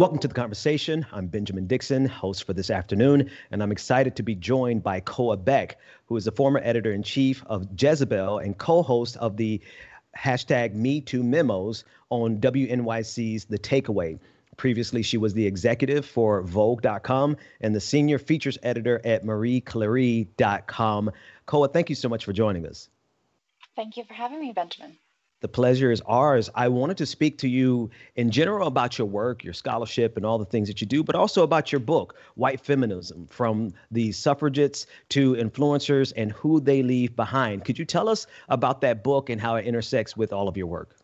Welcome to the conversation. I'm Benjamin Dixon, host for this afternoon, and I'm excited to be joined by Koa Beck, who is the former editor in chief of Jezebel and co host of the hashtag MeToo memos on WNYC's The Takeaway. Previously, she was the executive for Vogue.com and the senior features editor at MarieClaire.com. Koa, thank you so much for joining us. Thank you for having me, Benjamin. The pleasure is ours. I wanted to speak to you in general about your work, your scholarship, and all the things that you do, but also about your book, White Feminism From the Suffragettes to Influencers and Who They Leave Behind. Could you tell us about that book and how it intersects with all of your work?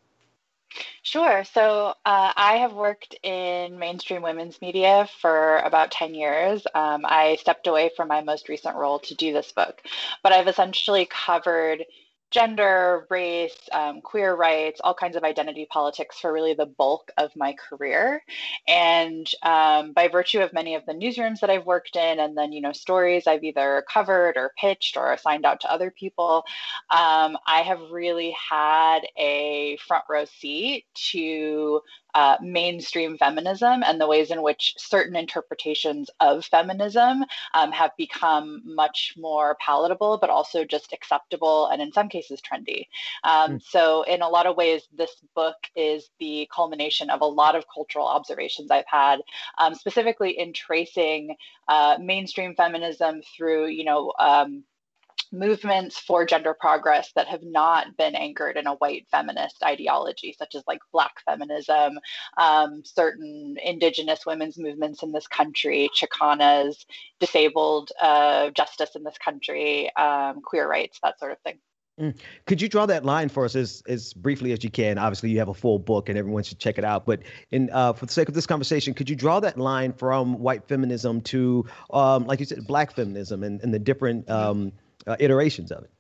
Sure. So uh, I have worked in mainstream women's media for about 10 years. Um, I stepped away from my most recent role to do this book, but I've essentially covered gender, race, um, queer rights, all kinds of identity politics for really the bulk of my career. And um, by virtue of many of the newsrooms that I've worked in, and then, you know, stories I've either covered or pitched or assigned out to other people, um, I have really had a front row seat to uh, mainstream feminism and the ways in which certain interpretations of feminism um, have become much more palatable, but also just acceptable and in some cases trendy. Um, mm. So, in a lot of ways, this book is the culmination of a lot of cultural observations I've had, um, specifically in tracing uh, mainstream feminism through, you know, um, movements for gender progress that have not been anchored in a white feminist ideology, such as like Black feminism, um, certain Indigenous women's movements in this country, Chicanas, disabled uh, justice in this country, um, queer rights, that sort of thing. Mm. Could you draw that line for us as, as briefly as you can? Obviously, you have a full book and everyone should check it out. But in uh, for the sake of this conversation, could you draw that line from white feminism to, um, like you said, black feminism and, and the different um, uh, iterations of it?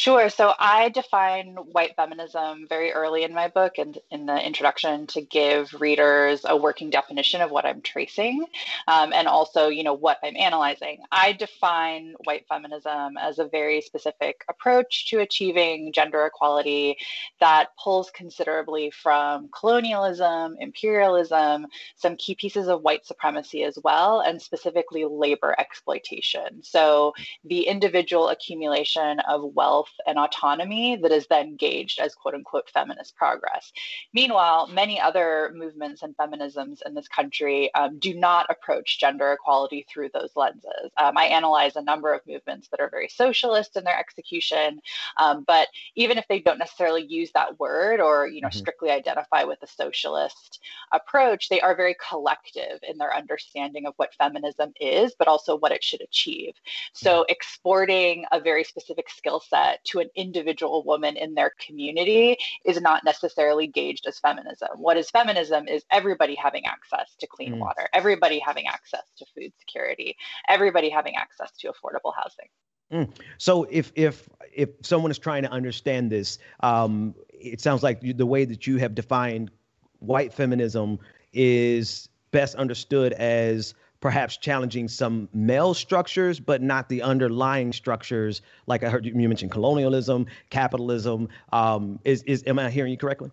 Sure. So I define white feminism very early in my book and in the introduction to give readers a working definition of what I'm tracing um, and also, you know, what I'm analyzing. I define white feminism as a very specific approach to achieving gender equality that pulls considerably from colonialism, imperialism, some key pieces of white supremacy as well, and specifically labor exploitation. So the individual accumulation of wealth and autonomy that is then gauged as quote unquote feminist progress. Meanwhile, many other movements and feminisms in this country um, do not approach gender equality through those lenses. Um, I analyze a number of movements that are very socialist in their execution, um, but even if they don't necessarily use that word or you know mm-hmm. strictly identify with a socialist approach, they are very collective in their understanding of what feminism is, but also what it should achieve. So mm-hmm. exporting a very specific skill set to an individual woman in their community is not necessarily gauged as feminism. What is feminism is everybody having access to clean mm. water, everybody having access to food security, everybody having access to affordable housing. Mm. So if if if someone is trying to understand this, um, it sounds like the way that you have defined white feminism is best understood as perhaps challenging some male structures, but not the underlying structures. Like I heard you, mentioned colonialism, capitalism. Um, is is am I hearing you correctly?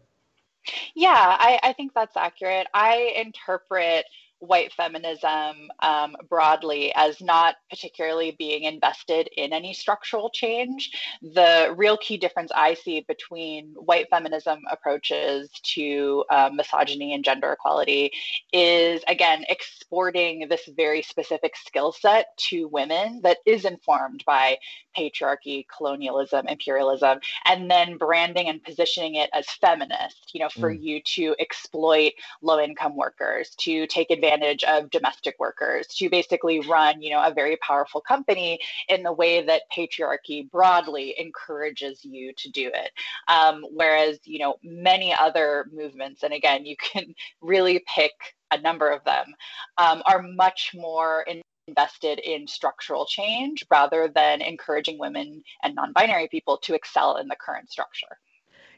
Yeah, I, I think that's accurate. I interpret white feminism um, broadly as not particularly being invested in any structural change. The real key difference I see between white feminism approaches to uh, misogyny and gender equality is, again, exporting this very specific skill set to women that is informed by patriarchy, colonialism, imperialism, and then branding and positioning it as feminist, you know, for mm. you to exploit low income workers, to take advantage advantage of domestic workers to basically run, you know, a very powerful company in the way that patriarchy broadly encourages you to do it. Um, whereas, you know, many other movements, and again, you can really pick a number of them, um, are much more in invested in structural change rather than encouraging women and non-binary people to excel in the current structure.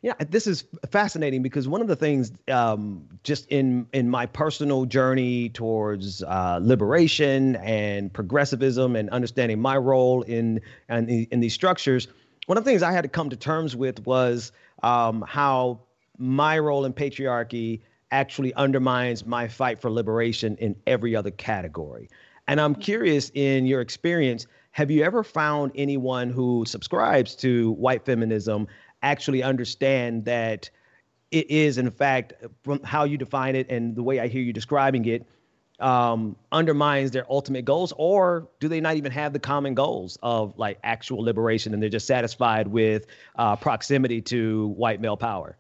Yeah, this is fascinating because one of the things, um, just in in my personal journey towards uh, liberation and progressivism and understanding my role in in, in these structures, one of the things I had to come to terms with was um, how my role in patriarchy actually undermines my fight for liberation in every other category. And I'm curious in your experience, have you ever found anyone who subscribes to white feminism actually understand that it is, in fact, from how you define it and the way I hear you describing it, um, undermines their ultimate goals, or do they not even have the common goals of like actual liberation and they're just satisfied with uh, proximity to white male power?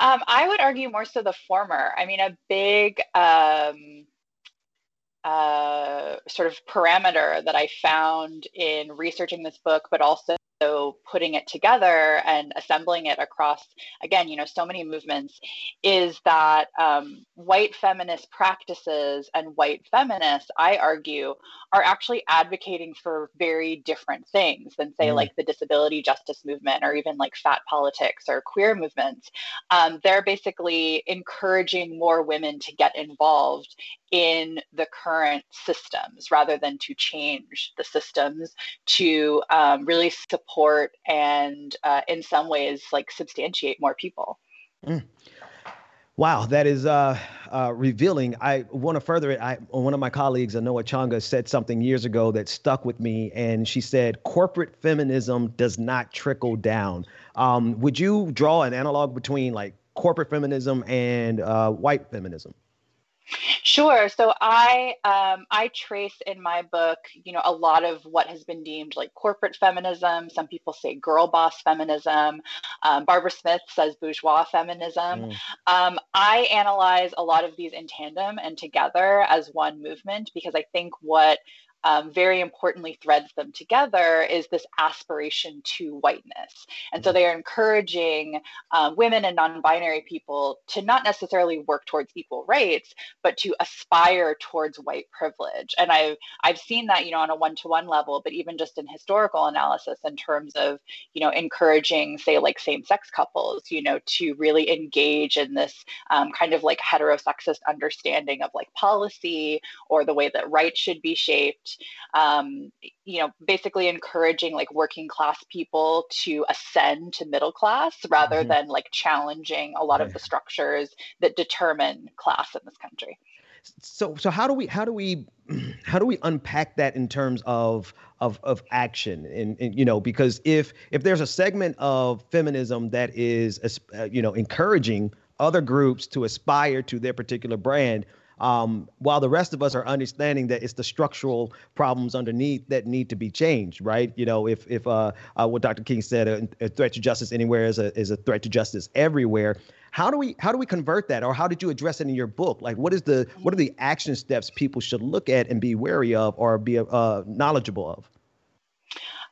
Um, I would argue more so the former. I mean, a big um, uh, sort of parameter that I found in researching this book, but also so putting it together and assembling it across again you know so many movements is that um, white feminist practices and white feminists i argue are actually advocating for very different things than say mm. like the disability justice movement or even like fat politics or queer movements um, they're basically encouraging more women to get involved in the current systems rather than to change the systems to um, really support and uh, in some ways like substantiate more people mm. Wow, that is uh, uh, revealing. I want to further it. I, one of my colleagues, Anoa Changa, said something years ago that stuck with me, and she said, "Corporate feminism does not trickle down." Um, would you draw an analog between like corporate feminism and uh, white feminism? Sure. So I um, I trace in my book, you know, a lot of what has been deemed like corporate feminism. Some people say girl boss feminism. Um, Barbara Smith says bourgeois feminism. Mm. Um, I analyze a lot of these in tandem and together as one movement because I think what um, very importantly threads them together is this aspiration to whiteness. And so mm-hmm. they are encouraging um, women and non binary people to not necessarily work towards equal rights, but to aspire towards white privilege. And I've, I've seen that, you know, on a one to one level, but even just in historical analysis in terms of, you know, encouraging, say, like same sex couples, you know, to really engage in this um, kind of like heterosexist understanding of like policy or the way that rights should be shaped um, you know, basically encouraging like working class people to ascend to middle class rather mm-hmm. than like challenging a lot right. of the structures that determine class in this country. So, so how do we how do we how do we unpack that in terms of of of action and, and you know because if if there's a segment of feminism that is uh, you know encouraging other groups to aspire to their particular brand um, while the rest of us are understanding that it's the structural problems underneath that need to be changed, right? You know, if if uh, uh, what Dr. King said, a, a, threat to justice anywhere is a is a threat to justice everywhere. How do we how do we convert that, or how did you address it in your book? Like, what is the what are the action steps people should look at and be wary of, or be uh, knowledgeable of?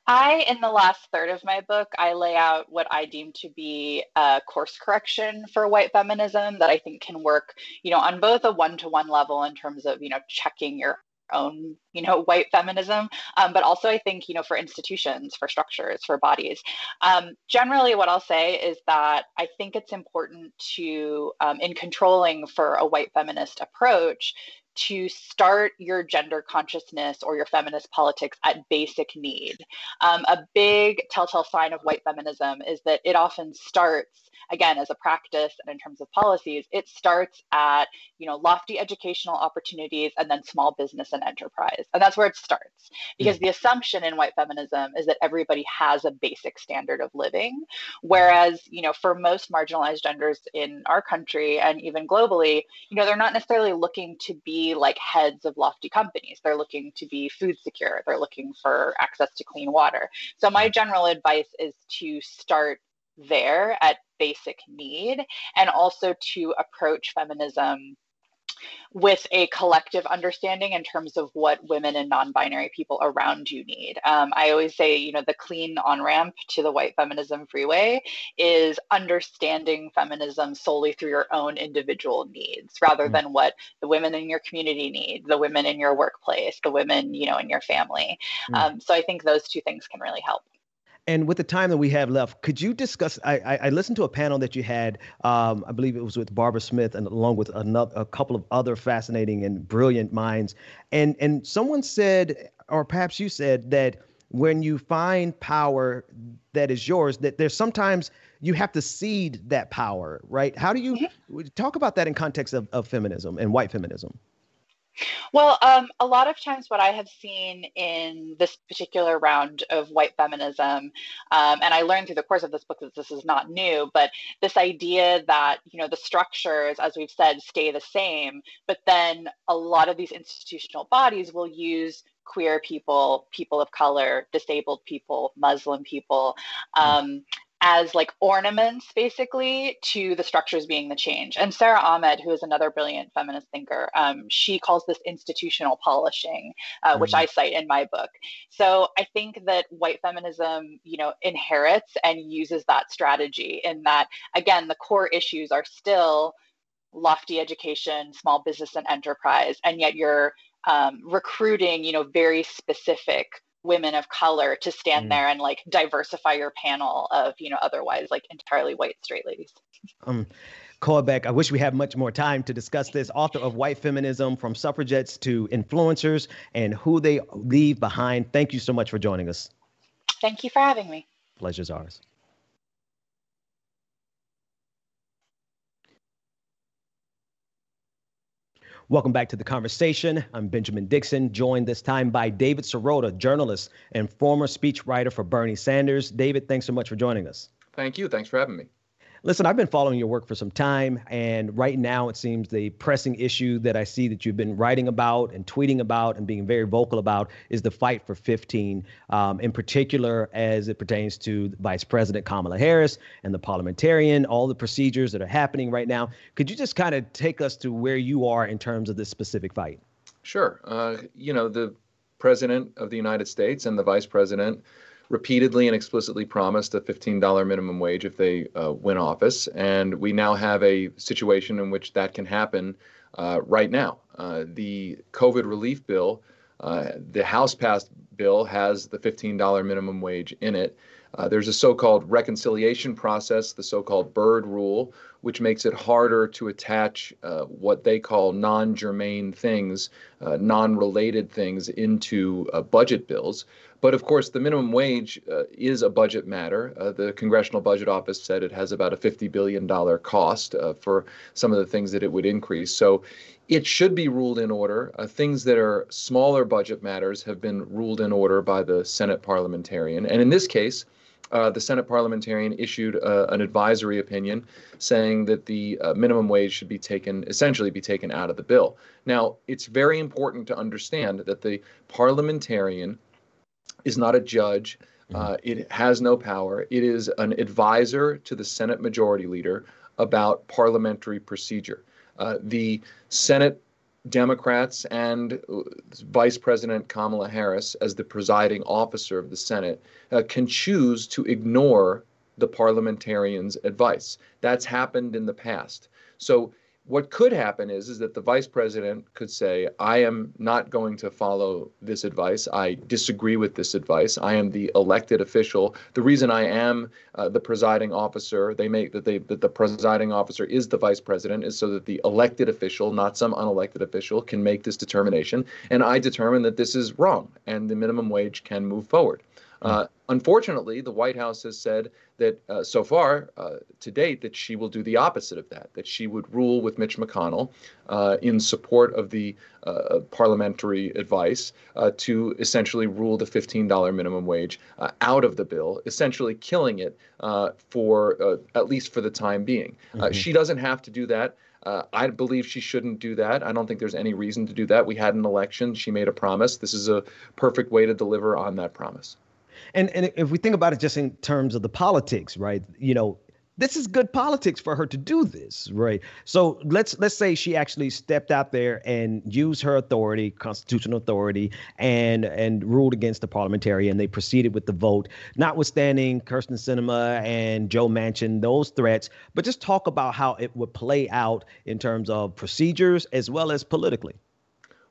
I, in the last third of my book, I lay out what I deem to be a course correction for white feminism that I think can work, you know, on both a one-to-one level in terms of, you know, checking your own you know white feminism um, but also i think you know for institutions for structures for bodies. Um, generally what i'll say is that i think it's important to um, in controlling for a white feminist approach to start your gender consciousness or your feminist politics at basic need. Um, a big telltale sign of white feminism is that it often starts again as a practice and in terms of policies it starts at you know lofty educational opportunities and then small business and enterprise. And that's where it starts. Because mm. the assumption in white feminism is that everybody has a basic standard of living. Whereas you know for most marginalized genders in our country and even globally you know they're not necessarily looking to be like heads of lofty companies. They're looking to be food secure. They're looking for access to clean water. So my mm. general advice is to start there at basic need and also to approach feminism with a collective understanding in terms of what women and non-binary people around you need. Um, I always say, you know, the clean on-ramp to the white feminism freeway is understanding feminism solely through your own individual needs, rather mm-hmm. than what the women in your community need, the women in your workplace, the women, you know, in your family. Mm-hmm. Um, so I think those two things can really help. And with the time that we have left, could you discuss? I, I, I listened to a panel that you had. Um, I believe it was with Barbara Smith, and along with another, a couple of other fascinating and brilliant minds. And and someone said, or perhaps you said that when you find power that is yours, that there's sometimes you have to cede that power, right? How do you mm-hmm. talk about that in context of, of feminism and white feminism? Well, um, a lot of times, what I have seen in this particular round of white feminism, um, and I learned through the course of this book that this is not new, but this idea that you know the structures, as we've said, stay the same, but then a lot of these institutional bodies will use queer people, people of color, disabled people, Muslim people, hmm. um, as like ornaments basically to the structures being the change. And Sara Ahmed, who is another brilliant feminist thinker, um, she calls this institutional polishing, uh, mm-hmm. which I cite in my book. So I think that white feminism, you know, inherits and uses that strategy in that, again, the core issues are still lofty education, small business and enterprise, and yet you're um, recruiting, you know, very specific women of color to stand mm. there and like diversify your panel of you know otherwise like entirely white straight ladies um Koa Beck, I wish we had much more time to discuss this. Author of White Feminism from Suffragettes to Influencers and Who They Leave Behind. Thank you so much for joining us. Thank you for having me. Pleasure's ours. Welcome back to the conversation. I'm Benjamin Dixon, joined this time by David Sirota, journalist and former speechwriter for Bernie Sanders. David, thanks so much for joining us. Thank you. Thanks for having me. Listen, I've been following your work for some time, and right now it seems the pressing issue that I see that you've been writing about and tweeting about and being very vocal about is the fight for 15, um, in particular as it pertains to Vice President Kamala Harris and the parliamentarian, all the procedures that are happening right now. Could you just kind of take us to where you are in terms of this specific fight? Sure. Uh, you know, the President of the United States and the Vice President repeatedly and explicitly promised a $15 minimum wage if they uh, win office. And we now have a situation in which that can happen uh, right now. Uh, the COVID relief bill, uh, the House passed bill, has the $15 minimum wage in it. Uh, there's a so called reconciliation process, the so called Byrd rule, which makes it harder to attach uh, what they call non germane things, uh, non related things into uh, budget bills. But of course, the minimum wage uh, is a budget matter. Uh, the Congressional Budget Office said it has about a $50 billion cost uh, for some of the things that it would increase. So it should be ruled in order. Uh, things that are smaller budget matters have been ruled in order by the Senate parliamentarian. And in this case, uh, the Senate parliamentarian issued uh, an advisory opinion saying that the minimum wage should be taken, essentially be taken out of the bill. Now, it's very important to understand that the parliamentarian is not a judge. Mm-hmm. Uh, it has no power. It is an advisor to the Senate Majority Leader about parliamentary procedure. Uh, the Senate Democrats and uh, Vice President Kamala Harris, as the presiding officer of the Senate, uh, can choose to ignore the parliamentarian's advice. That's happened in the past. So what could happen is is that the vice president could say i am not going to follow this advice. I disagree with this advice. I am the elected official. The reason i am uh, the presiding officer they make that they that the presiding officer is the vice president is so that the elected official not some unelected official can make this determination. And i determine that this is wrong and the minimum wage can move forward uh, unfortunately, the White House has said that uh, so far uh, to date that she will do the opposite of that, that she would rule with Mitch McConnell uh, in support of the uh, parliamentary advice uh, to essentially rule the $15 minimum wage out of the bill, essentially killing it for at least for the time being. Mm-hmm. She doesn't have to do that. Uh, I believe she shouldn't do that. I don't think there's any reason to do that. We had an election. She made a promise. This is a perfect way to deliver on that promise. And and if we think about it just in terms of the politics, right? You know, this is good politics for her to do this, right? So let's let's say she actually stepped out there and used her authority, constitutional authority, and and ruled against the parliamentarian. And they proceeded with the vote, notwithstanding Kyrsten Sinema and Joe Manchin those threats, but just talk about how it would play out in terms of procedures as well as politically.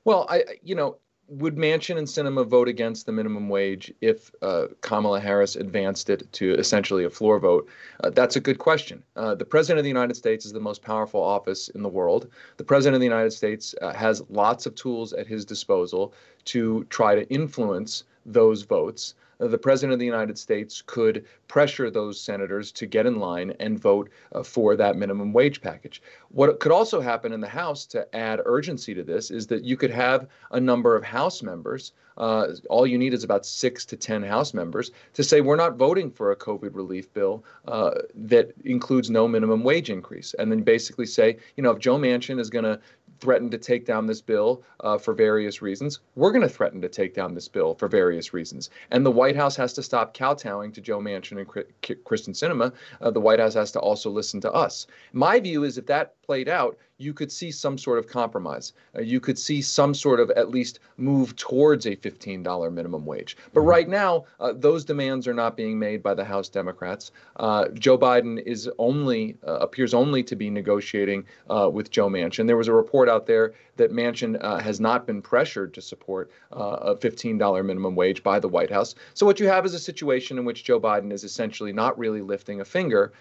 Well, I you know would Manchin and Sinema vote against the minimum wage if uh, Kamala Harris advanced it to essentially a floor vote? Uh, that's a good question. Uh, the President of the United States is the most powerful office in the world. The President of the United States uh, has lots of tools at his disposal to try to influence those votes. Uh, the president of the United States could pressure those senators to get in line and vote uh, for that minimum wage package. What could also happen in the House to add urgency to this is that you could have a number of House members. Uh, all you need is about six to 10 House members to say, we're not voting for a COVID relief bill uh, that includes no minimum wage increase. And then basically say, you know, if Joe Manchin is going to threaten to take down this bill uh, for various reasons. We're going to threaten to take down this bill for various reasons. And the White House has to stop kowtowing to Joe Manchin and Kyrsten Sinema. Uh, the White House has to also listen to us. My view is if that played out, you could see some sort of compromise. Uh, you could see some sort of at least move towards a $15 minimum wage. But mm-hmm. right now, uh, those demands are not being made by the House Democrats. Uh, Joe Biden is only uh, appears only to be negotiating uh, with Joe Manchin. There was a report out there that Manchin uh, has not been pressured to support a $15 minimum wage by the White House. So what you have is a situation in which Joe Biden is essentially not really lifting a finger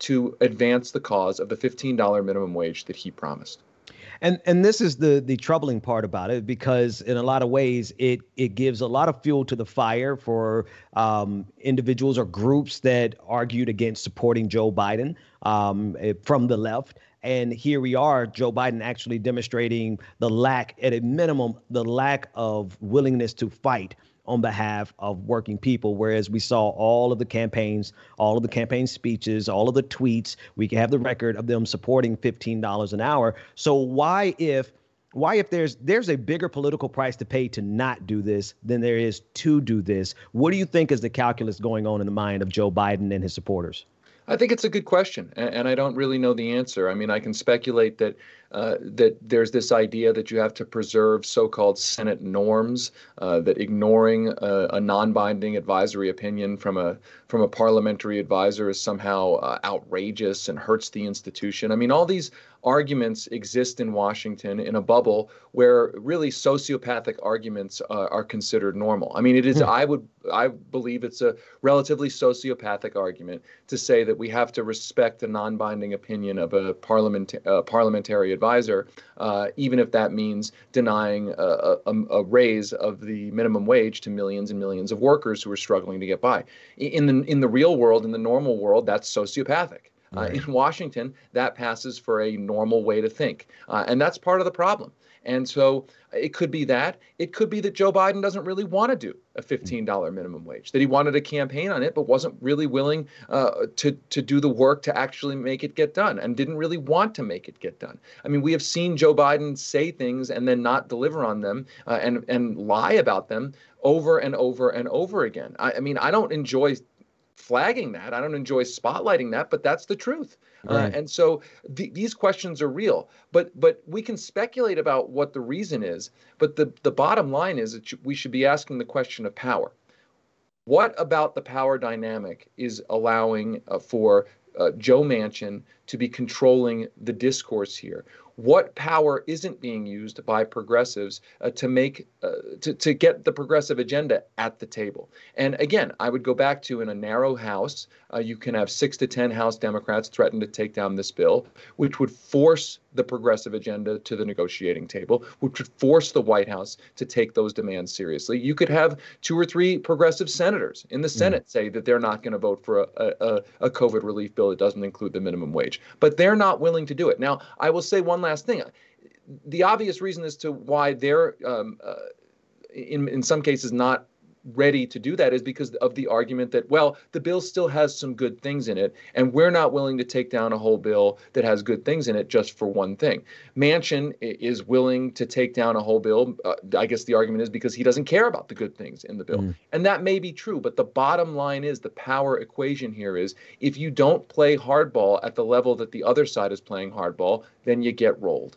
to advance the cause of the $15 minimum wage that he promised promised. And and this is the the troubling part about it because in a lot of ways it it gives a lot of fuel to the fire for um, individuals or groups that argued against supporting Joe Biden um, eh, from the left. And here we are, Joe Biden actually demonstrating the lack, at a minimum, the lack of willingness to fight on behalf of working people. Whereas we saw all of the campaigns, all of the campaign speeches, all of the tweets, we can have the record of them supporting $15 an hour. So why if why if there's there's a bigger political price to pay to not do this than there is to do this what do you think is the calculus going on in the mind of joe biden and his supporters I think it's a good question, and, I don't really know the answer. I mean, I can speculate that uh, that there's this idea that you have to preserve so-called Senate norms, uh, that ignoring a, a, non-binding advisory opinion from a from a parliamentary advisor is somehow uh, outrageous and hurts the institution. I mean, all these arguments exist in Washington in a bubble where really sociopathic arguments uh, are considered normal. I mean, it is. Hmm. I would. I believe it's a relatively sociopathic argument to say that we have to respect a non-binding opinion of a parliament uh, parliamentary advisor, uh, even if that means denying a, a, a, raise of the minimum wage to millions and millions of workers who are struggling to get by. In the in the real world, in the normal world, that's sociopathic. Uh, right. Uh, in Washington, that passes for a normal way to think, uh, and that's part of the problem. And so it could be that. It could be that Joe Biden doesn't really want to do a $15 minimum wage, that he wanted to campaign on it, but wasn't really willing uh, to, to do the work to actually make it get done and didn't really want to make it get done. I mean, we have seen Joe Biden say things and then not deliver on them uh, and, and lie about them over and over and over again. I, I mean, I don't enjoy flagging that. I don't enjoy spotlighting that, but that's the truth. Uh, right. Uh, and so th- these questions are real. But but we can speculate about what the reason is. But the the bottom line is that we should be asking the question of power. What about the power dynamic is allowing uh, for uh, Joe Manchin to be controlling the discourse here? What power isn't being used by progressives uh, to make uh, to, to get the progressive agenda at the table and again i would go back to in a narrow house uh, you can have six to ten house democrats threaten to take down this bill which would force the progressive agenda to the negotiating table which would force the white house to take those demands seriously you could have two or three progressive senators in the mm. senate mm. say that they're not going to vote for a, a, a covid relief bill that doesn't include the minimum wage but they're not willing to do it now i will say one last thing. The obvious reason as to why they're, um, uh, in in some cases, not ready to do that is because of the argument that well the bill still has some good things in it and we're not willing to take down a whole bill that has good things in it just for one thing. Manchin is willing to take down a whole bill uh, i guess the argument is because he doesn't care about the good things in the bill. Mm. and that may be true but the bottom line is the power equation here is if you don't play hardball at the level that the other side is playing hardball then you get rolled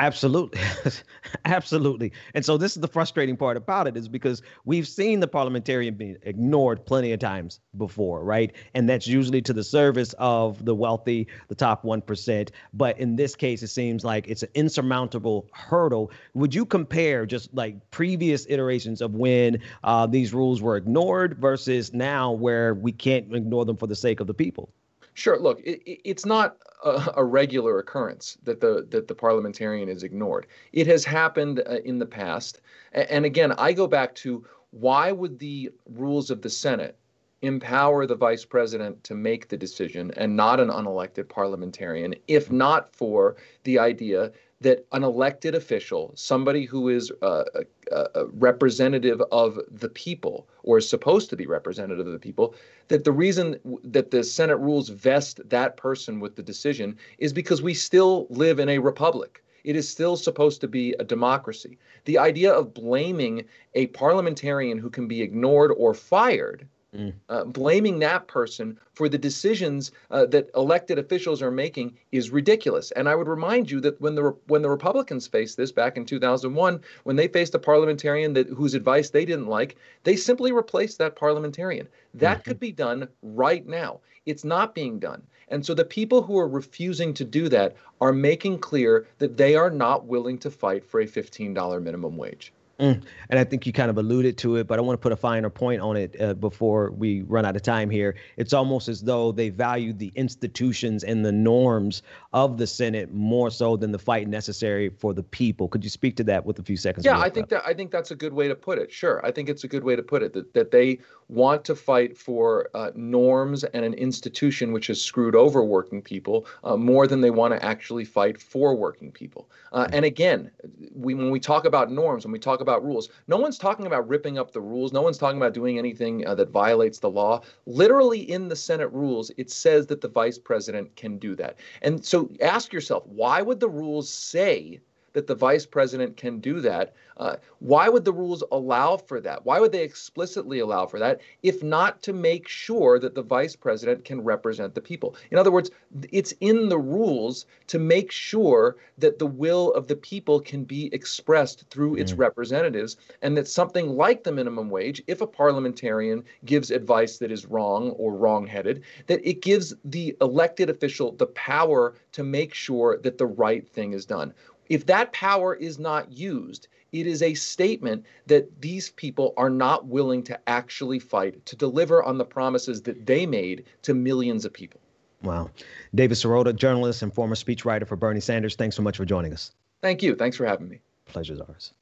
Absolutely. Absolutely. And so this is the frustrating part about it is because we've seen the parliamentarian be ignored plenty of times before, right? And that's usually to the service of the wealthy, the top 1%. But in this case, it seems like it's an insurmountable hurdle. Would you compare just like previous iterations of when uh, these rules were ignored versus now where we can't ignore them for the sake of the people? Sure. Look, it, it's not a, a, regular occurrence that the that the parliamentarian is ignored. It has happened uh, in the past, and, and again, I go back to why would the rules of the Senate empower the vice president to make the decision and not an unelected parliamentarian, if not for the idea that an elected official, somebody who is uh, a, a, representative of the people or is supposed to be representative of the people, that the reason that the Senate rules vest that person with the decision is because we still live in a republic. It is still supposed to be a democracy. The idea of blaming a parliamentarian who can be ignored or fired Mm. Uh, blaming that person for the decisions uh, that elected officials are making is ridiculous. And I would remind you that when the when the Republicans faced this back in 2001, when they faced a parliamentarian that whose advice they didn't like, they simply replaced that parliamentarian. That mm-hmm. could be done right now. It's not being done. And so the people who are refusing to do that are making clear that they are not willing to fight for a $15 minimum wage. Mm. And I think you kind of alluded to it, but I want to put a finer point on it uh, before we run out of time here. It's almost as though they value the institutions and the norms of the Senate more so than the fight necessary for the people. Could you speak to that with a few seconds? Yeah, I think that I think that's a good way to put it. Sure, I think it's a good way to put it that that they want to fight for uh, norms and an institution which has screwed over working people uh, more than they want to actually fight for working people. Uh, and again, we, when we talk about norms, when we talk about rules. No one's talking about ripping up the rules. No one's talking about doing anything uh, that violates the law. Literally in the Senate rules, it says that the vice president can do that. And so ask yourself, why would the rules say that the vice president can do that. Uh, why would the rules allow for that? Why would they explicitly allow for that if not to make sure that the vice president can represent the people? In other words, it's in the rules to make sure that the will of the people can be expressed through its mm. representatives and that something like the minimum wage, if a parliamentarian gives advice that is wrong or wrongheaded, that it gives the elected official the power to make sure that the right thing is done. If that power is not used, it is a statement that these people are not willing to actually fight to deliver on the promises that they made to millions of people. Wow. David Sirota, journalist and former speechwriter for Bernie Sanders, thanks so much for joining us. Thank you. Thanks for having me. Pleasure's ours.